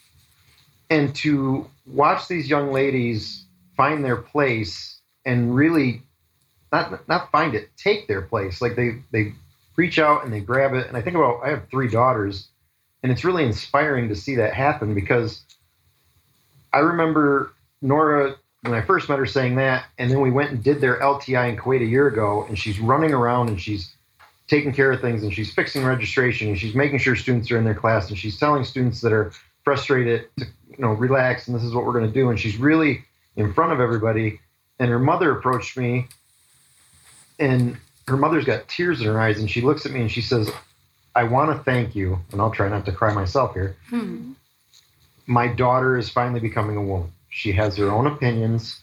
And to watch these young ladies find their place and really not not find it, take their place. Like they they reach out and they grab it. And I think about I have three daughters, And it's really inspiring to see that happen because I remember Nora when I first met her saying that, and then we went and did their LTI in Kuwait a year ago, and she's running around and she's taking care of things and she's fixing registration and she's making sure students are in their class and she's telling students that are frustrated to you know relax and this is what we're going to do and she's really in front of everybody and her mother approached me and her mother's got tears in her eyes and she looks at me and she says i want to thank you and i'll try not to cry myself here Hmm. my daughter is finally becoming a woman she has her own opinions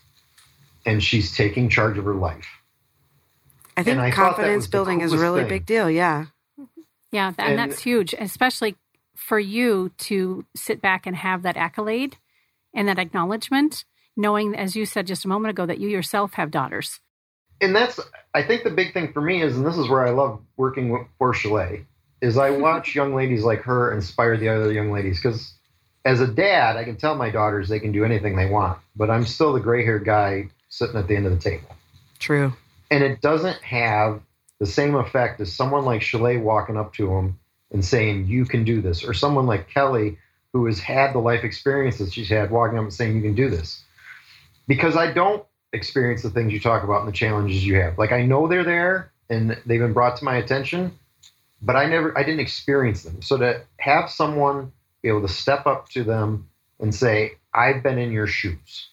and she's taking charge of her life I think And I confidence building is a really thing. big deal. Yeah. Yeah, th- and, And- that's huge, especially for you to sit back and have that accolade and that acknowledgement, knowing, as you said just a moment ago, that you yourself have daughters. And that's I think the big thing for me is, and this is where I love working with, for Chalet, is I watch young ladies like her inspire the other young ladies. Because as a dad, I can tell my daughters they can do anything they want, but I'm still the gray-haired guy sitting at the end of the table, True. and it doesn't have the same effect as someone like Chalet walking up to them and saying, "You can do this," or someone like Kelly who has had the life experience that she's had, walking up and saying, "You can do this." Because I don't experience the things you talk about and the challenges you have. Like I know they're there and they've been brought to my attention, but I never I didn't experience them. So to have someone be able to step up to them and say, I've been in your shoes.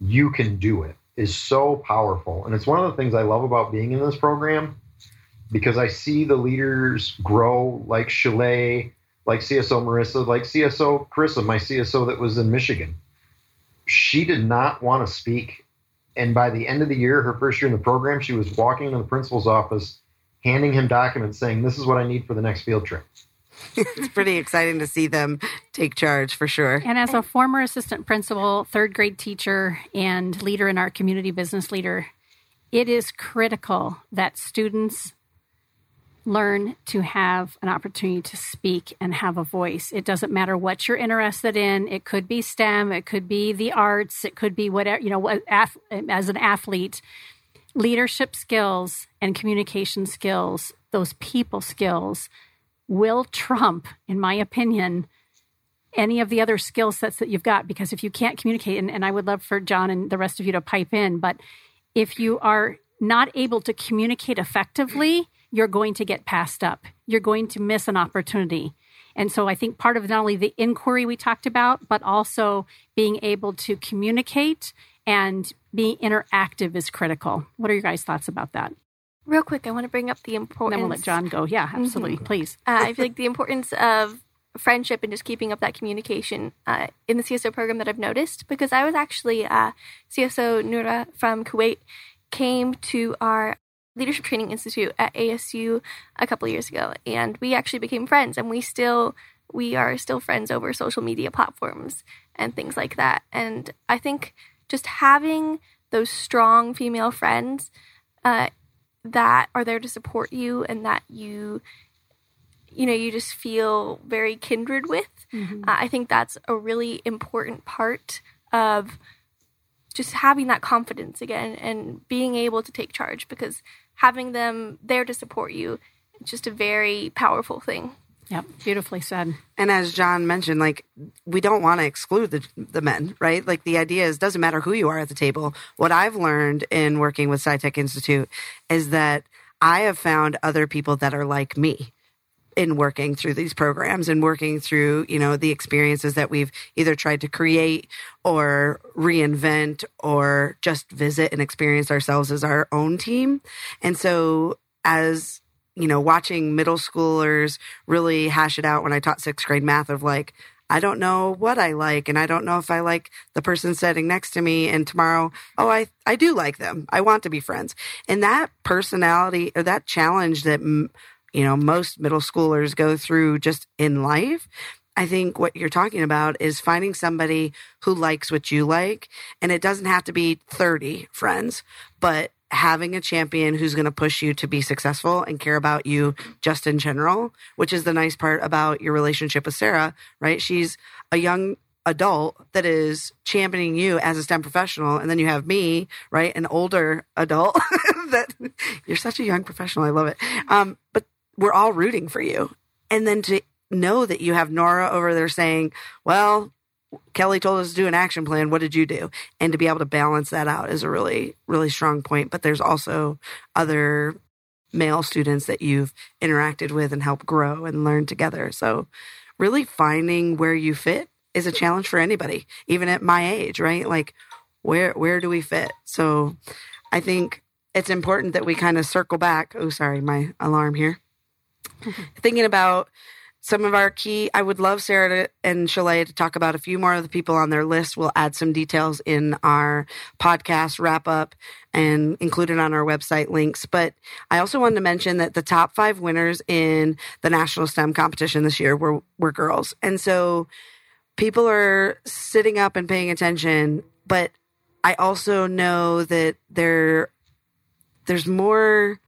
You can do it is so powerful. And it's one of the things I love about being in this program because I see the leaders grow like Chalet, like CSO Marissa, like CSO Carissa, my CSO that was in Michigan. She did not want to speak and by the end of the year, her first year in the program, she was walking into the principal's office, handing him documents saying, This is what I need for the next field trip. It's pretty exciting to see them take charge for sure. And as a former assistant principal, third grade teacher, and leader in our community business leader, it is critical that students learn to have an opportunity to speak and have a voice. It doesn't matter what you're interested in. It could be STEM, it could be the arts, it could be whatever, you know, as an athlete. Leadership skills and communication skills, those people skills, will trump, in my opinion, any of the other skill sets that you've got because if you can't communicate and, and i would love for john and the rest of you to pipe in but if you are not able to communicate effectively you're going to get passed up. You're going to miss an opportunity. And so i think part of not only the inquiry we talked about but also being able to communicate and being interactive is critical. What are your guys thoughts about that? Real quick, I want to bring up the importance. then we'll let john go. Yeah absolutely. Please. Uh, I feel like the importance of friendship and just keeping up that communication uh, in the CSO program that I've noticed because I was actually uh, CSO Nura from Kuwait came to our leadership training institute at ASU a couple years ago and we actually became friends and we still we are still friends over social media platforms and things like that and I think just having those strong female friends uh, that are there to support you and that you you know you just feel very kindred with Mhm. uh, i think that's a really important part of just having that confidence again and being able to take charge because having them there to support you. It's just a very powerful thing. Yep. Beautifully said. And as John mentioned, like we don't want to exclude the the men, right? Like the idea is doesn't matter who you are at the table. What I've learned in working with SciTech Institute is that I have found other people that are like me in working through these programs and working through, you know, the experiences that we've either tried to create or reinvent or just visit and experience ourselves as our own team. And so as you know, watching middle schoolers really hash it out when I taught sixth grade math of like, I don't know what I like, and I don't know if I like the person sitting next to me. And tomorrow, oh, I I do like them. I want to be friends. And that personality or that challenge that mm, you know most middle schoolers go through just in life. I think what you're talking about is finding somebody who likes what you like, and it doesn't have to be 30 friends, but having a champion who's going to push you to be successful and care about you just in general, which is the nice part about your relationship with Sarah, right? She's a young adult that is championing you as a STEM professional. And then you have me, right? An older adult that you're such a young professional. I love it. Um, but we're all rooting for you. And then to know that you have Nora over there saying, well, Kelly told us to do an action plan. What did you do? And to be able to balance that out is a really, really strong point. But there's also other male students that you've interacted with and helped grow and learn together. So, really finding where you fit is a challenge for anybody, even at my age, right? Like, where where do we fit? So, I think it's important that we kind of circle back. Oh, sorry, my alarm here. Thinking about some of our key i would love sarah to, and Shalay to talk about a few more of the people on their list. We'll add some details in our podcast wrap up and include it on our website links. But i also wanted to mention that the top five winners in the national stem competition this year were, were girls. And so people are sitting up and paying attention but i also know that there there's more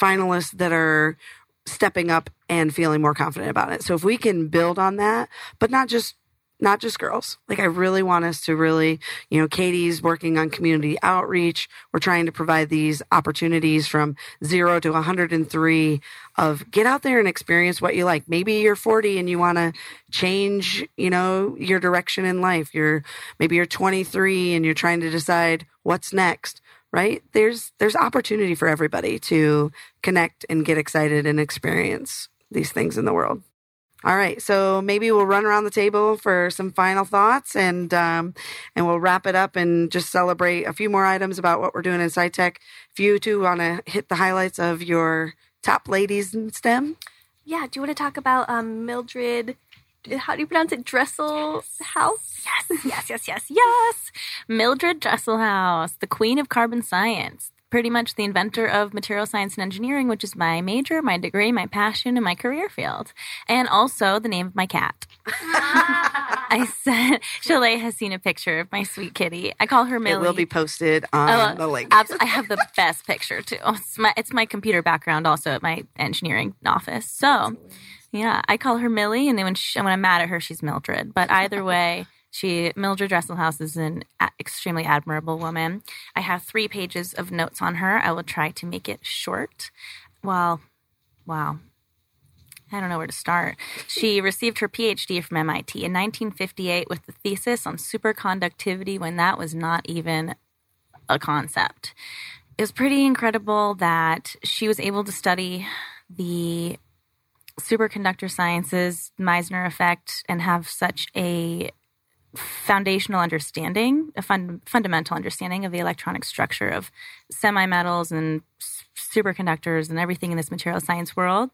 finalists that are stepping up and feeling more confident about it. So if we can build on that, but not just not just girls. Like I really want us to really, you know, Katie's working on community outreach. We're trying to provide these opportunities from 0 to 103 of get out there and experience what you like. Maybe you're 40 and you want to change, you know, your direction in life. You're maybe you're 23 and you're trying to decide what's next right? There's there's opportunity for everybody to connect and get excited and experience these things in the world. All right, so maybe we'll run around the table for some final thoughts, and um, and we'll wrap it up and just celebrate a few more items about what we're doing in SciTech. If you two want to hit the highlights of your top ladies in STEM, yeah. Do you want to talk about um, Mildred how do you pronounce it? Dressel House? Yes, yes, yes, yes, yes. Mildred Dresselhaus, the queen of carbon science. Pretty much the inventor of material science and engineering, which is my major, my degree, my passion, and my career field. And also the name of my cat. I said, Shalay has seen a picture of my sweet kitty. I call her Millie. It will be posted on uh, the link. Abs- I have the best picture too. It's my, it's my computer background also at my engineering office. So. Yeah, I call her Millie, and then when, she, when I'm mad at her, she's Mildred. But either way, she Mildred Dresselhaus is an extremely admirable woman. I have three pages of notes on her. I will try to make it short. Well, wow. I don't know where to start. She received her PhD from MIT in 1958 with the thesis on superconductivity when that was not even a concept. It was pretty incredible that she was able to study the superconductor sciences, Meissner effect, and have such a foundational understanding, a fun, fundamental understanding of the electronic structure of semi-metals and superconductors and everything in this material science world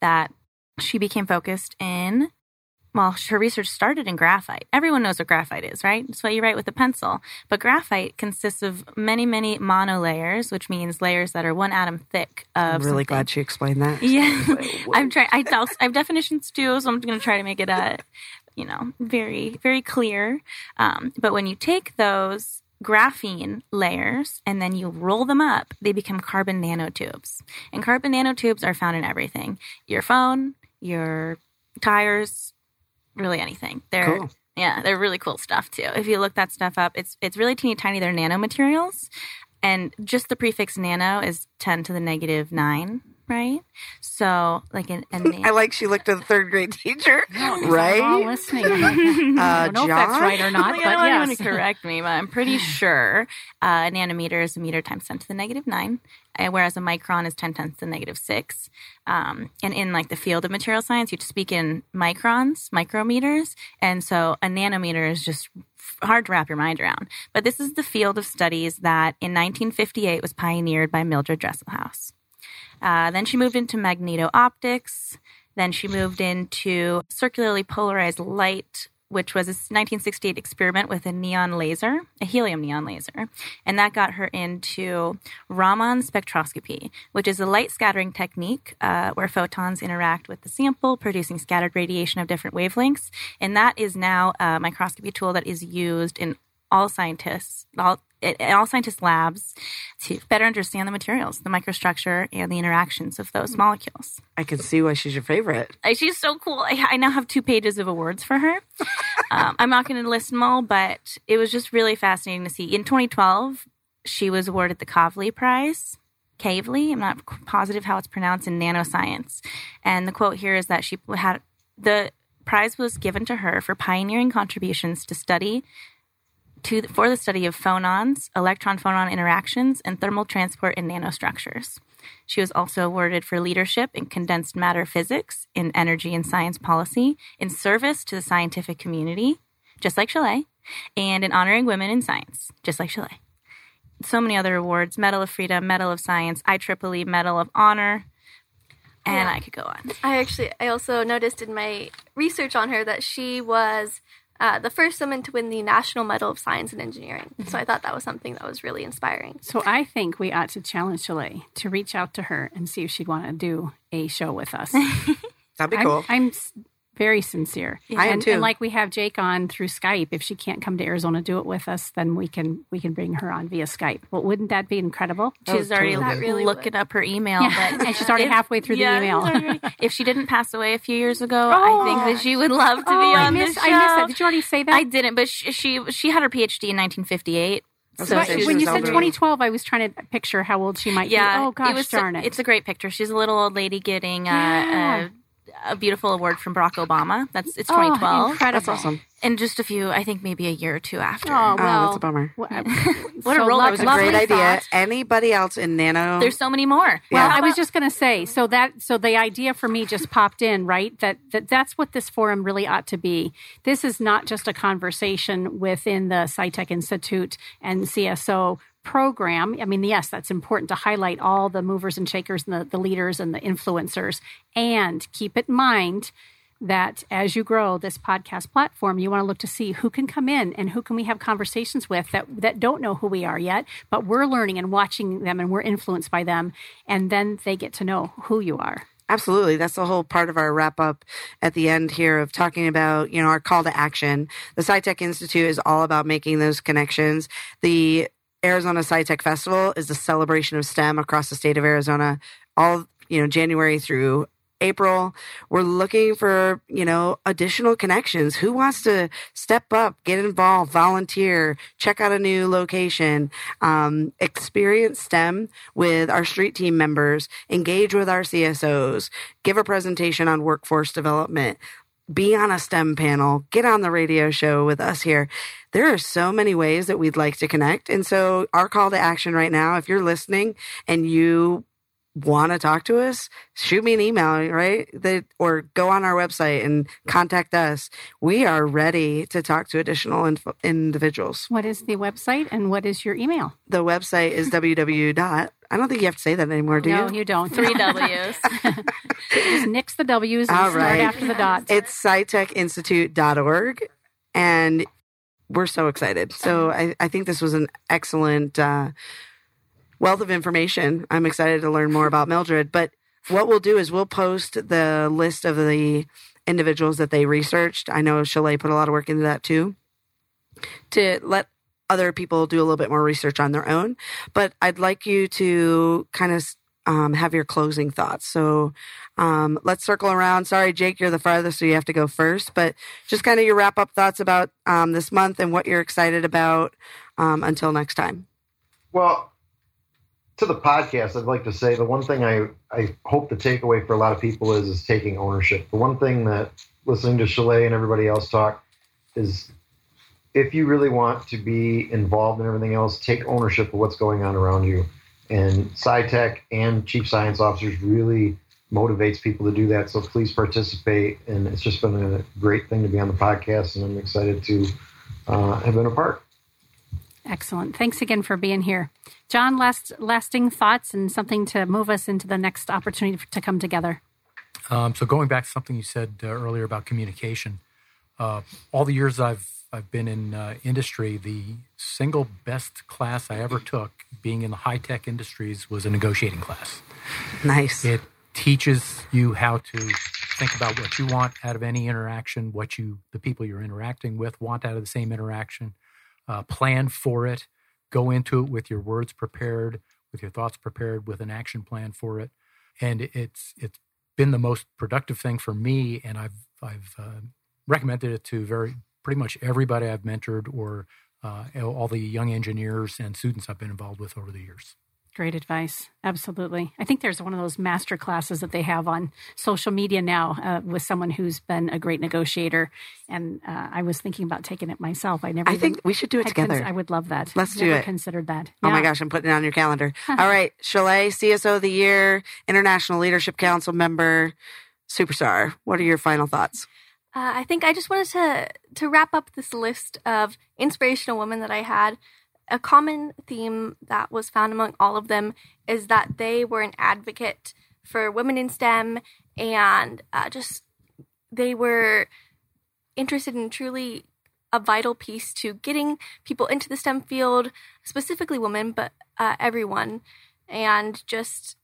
that she became focused in well, her research started in graphite. Everyone knows what graphite is, right? It's what you write with a pencil. But graphite consists of many, many monolayers, which means layers that are one atom thick. Of I'm really something. glad she explained that. Yeah, I'm trying. I, I have definitions too, so I'm going to try to make it a, you know, very, very clear. Um, but when you take those graphene layers and then you roll them up, they become carbon nanotubes. And carbon nanotubes are found in everything: your phone, your tires, really anything. They're cool. yeah, they're really cool stuff too. If you look that stuff up, it's it's really teeny tiny. They're nanomaterials, and just the prefix nano is ten to the negative nine right? So, like an, an I like she looked at the third grade teacher, right? All listening. uh, I don't know if that's right or not, like, but I yes. want to correct me, but I'm pretty sure uh, a nanometer is a meter times ten to the negative nine, uh, whereas a micron is ten times to the negative six. Um, and in like the field of material science, you speak in microns, micrometers, and so a nanometer is just hard to wrap your mind around. But this is the field of studies that in 1958 was pioneered by Mildred Dresselhaus. Uh, then she moved into magneto optics. Then she moved into circularly polarized light, which was a 1968 experiment with a neon laser, a helium neon laser. And that got her into Raman spectroscopy, which is a light scattering technique uh, where photons interact with the sample, producing scattered radiation of different wavelengths. And that is now a microscopy tool that is used in all scientists, all in all scientists' labs to better understand the materials, the microstructure, and the interactions of those molecules. I can see why she's your favorite. She's so cool. I, I now have two pages of awards for her. um, I'm not going to list them all, but it was just really fascinating to see. In 2012, she was awarded the Kavli Prize. Kavli, I'm not positive how it's pronounced in nanoscience. And the quote here is that she had the prize was given to her for pioneering contributions to study to for the study of phonons, electron phonon interactions, and thermal transport in nanostructures. She was also awarded for leadership in condensed matter physics, in energy and science policy, in service to the scientific community, just like Chalet, and in honoring women in science, just like Chalet. So many other awards Medal of Freedom, Medal of Science, IEEE Medal of Honor, and oh, Yeah. I could go on. I actually, I also noticed in my research on her that she was uh, the first woman to win the National Medal of Science and Engineering. So I thought that was something that was really inspiring. So I think we ought to challenge Chalet to reach out to her and see if she'd want to do a show with us. That'd be I'm, cool. I'm s- very sincere. I am and, too. and like we have Jake on through Skype. If she can't come to Arizona do it with us, then we can we can bring her on via Skype. Well, wouldn't that be incredible? She's already totally really looking would. up her email, Yeah, but and she's already if- halfway through the email. she's already- if she didn't pass away a few years ago, Oh. I think that she would love to oh, be I on missed, this I show. missed that. Did you already say that? I didn't, but she she, she had her PhD in 1958. was So gonna But say she she when you said older. 2012, I was trying to picture how old she might yeah, be. Oh gosh, it was, darn it! It's a great picture. She's a little old lady getting uh, Yeah. a, a beautiful award from Barack Obama. That's it's Oh, 2012, incredible. That's awesome. and just a few, I think maybe a year or two after. Oh, Oh, that's a bummer. What, What a roller That was a Lovely great idea. thought. Anybody else in Nano? There's so many more. Well, Yeah. I was just going to say, so that so the idea for me just popped in, right? That that that's what this forum really ought to be. This is not just a conversation within the SciTech Institute and CSO program. I mean, yes, that's important to highlight all the movers and shakers and the, the leaders and the influencers. And keep it in mind that as you grow this podcast platform, you want to look to see who can come in and who can we have conversations with that that don't know who we are yet, but we're learning and watching them and we're influenced by them, and then they get to know who you are. Absolutely. That's the whole part of our wrap up at the end here of talking about, you know, our call to action. The SciTech Institute is all about making those connections. The Arizona SciTech Festival is the celebration of STEM across the state of Arizona, all, you know, January through April. We're looking for, you know, additional connections. Who wants to step up, get involved, volunteer, check out a new location, um, experience STEM with our street team members, engage with our CSOs, give a presentation on workforce development, be on a STEM panel, get on the radio show with us here. There are so many ways that we'd like to connect. And so, our call to action right now, if you're listening and you want to talk to us, shoot me an email, right? That, or go on our website and contact us. We are ready to talk to additional inf- individuals. What is the website and what is your email? The website is www. dot. I don't think you have to say that anymore, do you? no, you? you don't. Three W's. Just nix the W's and All start right. after the dots. It's scitechinstitute.org. And we're so excited. So I, I think this was an excellent uh, wealth of information. I'm excited to learn more about Mildred. But what we'll do is we'll post the list of the individuals that they researched. I know Chalet put a lot of work into that too, to let other people do a little bit more research on their own. But I'd like you to kind of um, have your closing thoughts. So um, let's circle around. Sorry, Jake, you're the farthest, so you have to go first. But just kind of your wrap up thoughts about um, this month and what you're excited about um, until next time. Well, to the podcast, I'd like to say the one thing I, I hope the takeaway for a lot of people is is taking ownership. The one thing that listening to Chalet and everybody else talk is if you really want to be involved in everything else, take ownership of what's going on around you. And SciTech and chief science officers really motivates people to do that. So please participate. And it's just been a great thing to be on the podcast, and I'm excited to uh, have been a part. Excellent. Thanks again for being here. John, last lasting thoughts and something to move us into the next opportunity to come together. Um, so going back to something you said uh, earlier about communication, uh, all the years I've I've been in uh, industry, the single best class I ever took, being in the high tech industries, was a negotiating class. Nice. It teaches you how to think about what you want out of any interaction, what you the people you're interacting with want out of the same interaction, uh, plan for it, go into it with your words prepared, with your thoughts prepared, with an action plan for it, and it's it's been the most productive thing for me, and I've I've uh, recommended it to very pretty much everybody I've mentored or uh, all the young engineers and students I've been involved with over the years. Great advice. Absolutely. I think there's one of those master classes that they have on social media now uh, with someone who's been a great negotiator. And uh, I was thinking about taking it myself. I never. I think we should do it had cons- together. I would love that. Let's do it. Considered that. Oh my gosh, I'm putting it on your calendar. All right, Chalet, CSO of the Year, International Leadership Council member, superstar. What are your final thoughts? Uh, I think I just wanted to to wrap up this list of inspirational women that I had. A common theme that was found among all of them is that they were an advocate for women in STEM and uh, just they were interested in truly a vital piece to getting people into the STEM field, specifically women, but uh, everyone. And just,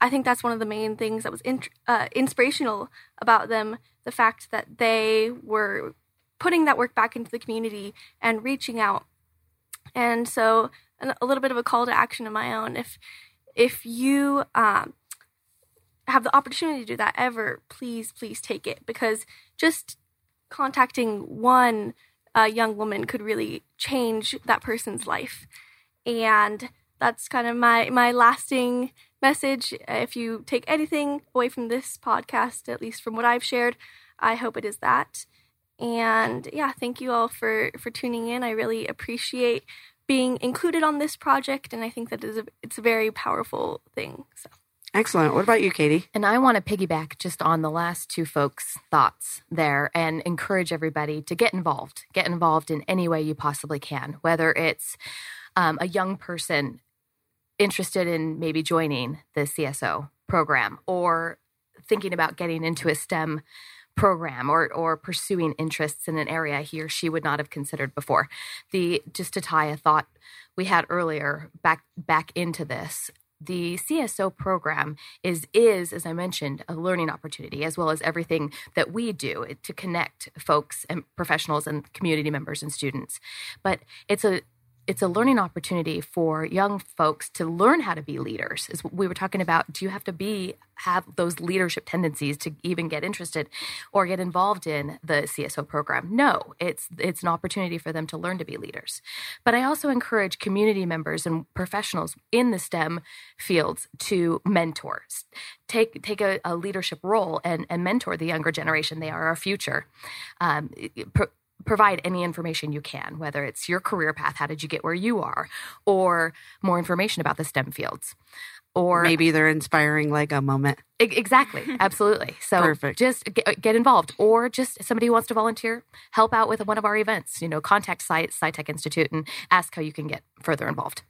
I think that's one of the main things that was in, uh, inspirational about them the fact that they were putting that work back into the community and reaching out. And so, a little bit of a call to action of my own. If if you um, have the opportunity to do that ever, please, please take it because just contacting one uh, young woman could really change that person's life. And that's kind of my my lasting message. If you take anything away from this podcast, at least from what I've shared, I hope it is that. And yeah, thank you all for for tuning in. I really appreciate being included on this project, and I think that is a, it's a very powerful thing. So. Excellent. What about you, Katie? And I want to piggyback just on the last two folks' thoughts there and encourage everybody to get involved. Get involved in any way you possibly can, whether it's um, a young person interested in maybe joining the CSO program or thinking about getting into a STEM program or or pursuing interests in an area he or she would not have considered before. The just to tie a thought we had earlier back back into this the CSO program is is as I mentioned a learning opportunity as well as everything that we do to connect folks and professionals and community members and students. But it's a it's a learning opportunity for young folks to learn how to be leaders. Is what we were talking about do you have to be have those leadership tendencies to even get interested or get involved in the CSO program? No, it's it's an opportunity for them to learn to be leaders. But I also encourage community members and professionals in the STEM fields to mentor. Take take a, a leadership role and, and mentor the younger generation. They are our future. Um, provide any information you can, whether it's your career path, how did you get where you are, or more information about the STEM fields. Or Maybe their inspiring Lego moment. E- exactly, absolutely. So Perfect. just get, get involved, or just somebody who wants to volunteer, help out with one of our events. You know, contact Sci SciTech Institute and ask how you can get further involved.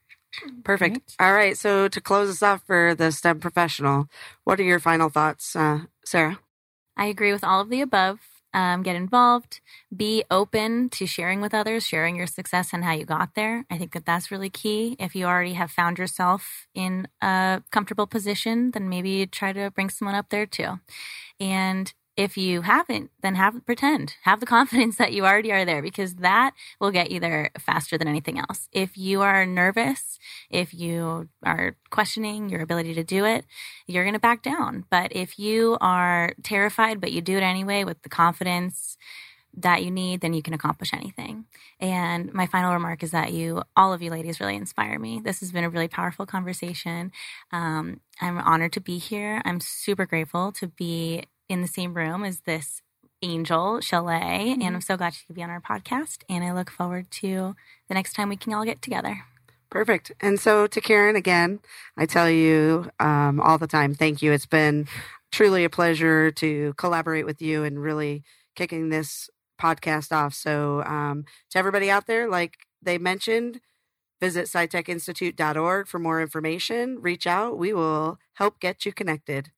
Perfect. All right. So to close us off for the STEM professional, what are your final thoughts, uh, Sarah? I agree with all of the above. Um, get involved, be open to sharing with others, sharing your success and how you got there. I think that that's really key. If you already have found yourself in a comfortable position, then maybe try to bring someone up there too. And if you haven't, then have pretend, have the confidence that you already are there because that will get you there faster than anything else. If you are nervous, if you are questioning your ability to do it, you're going to back down. But if you are terrified, but you do it anyway with the confidence that you need, then you can accomplish anything. And my final remark is that you, all of you ladies, really inspire me. This has been a really powerful conversation. Um, I'm honored to be here. I'm super grateful to be in the same room as this angel, Chalet. And I'm so glad she could be on our podcast. And I look forward to the next time we can all get together. Perfect. And so to Karen, again, I tell you um, all the time, thank you. It's been truly a pleasure to collaborate with you and really kicking this podcast off. So um, to everybody out there, like they mentioned, visit scitechinstitute.org for more information. Reach out. We will help get you connected.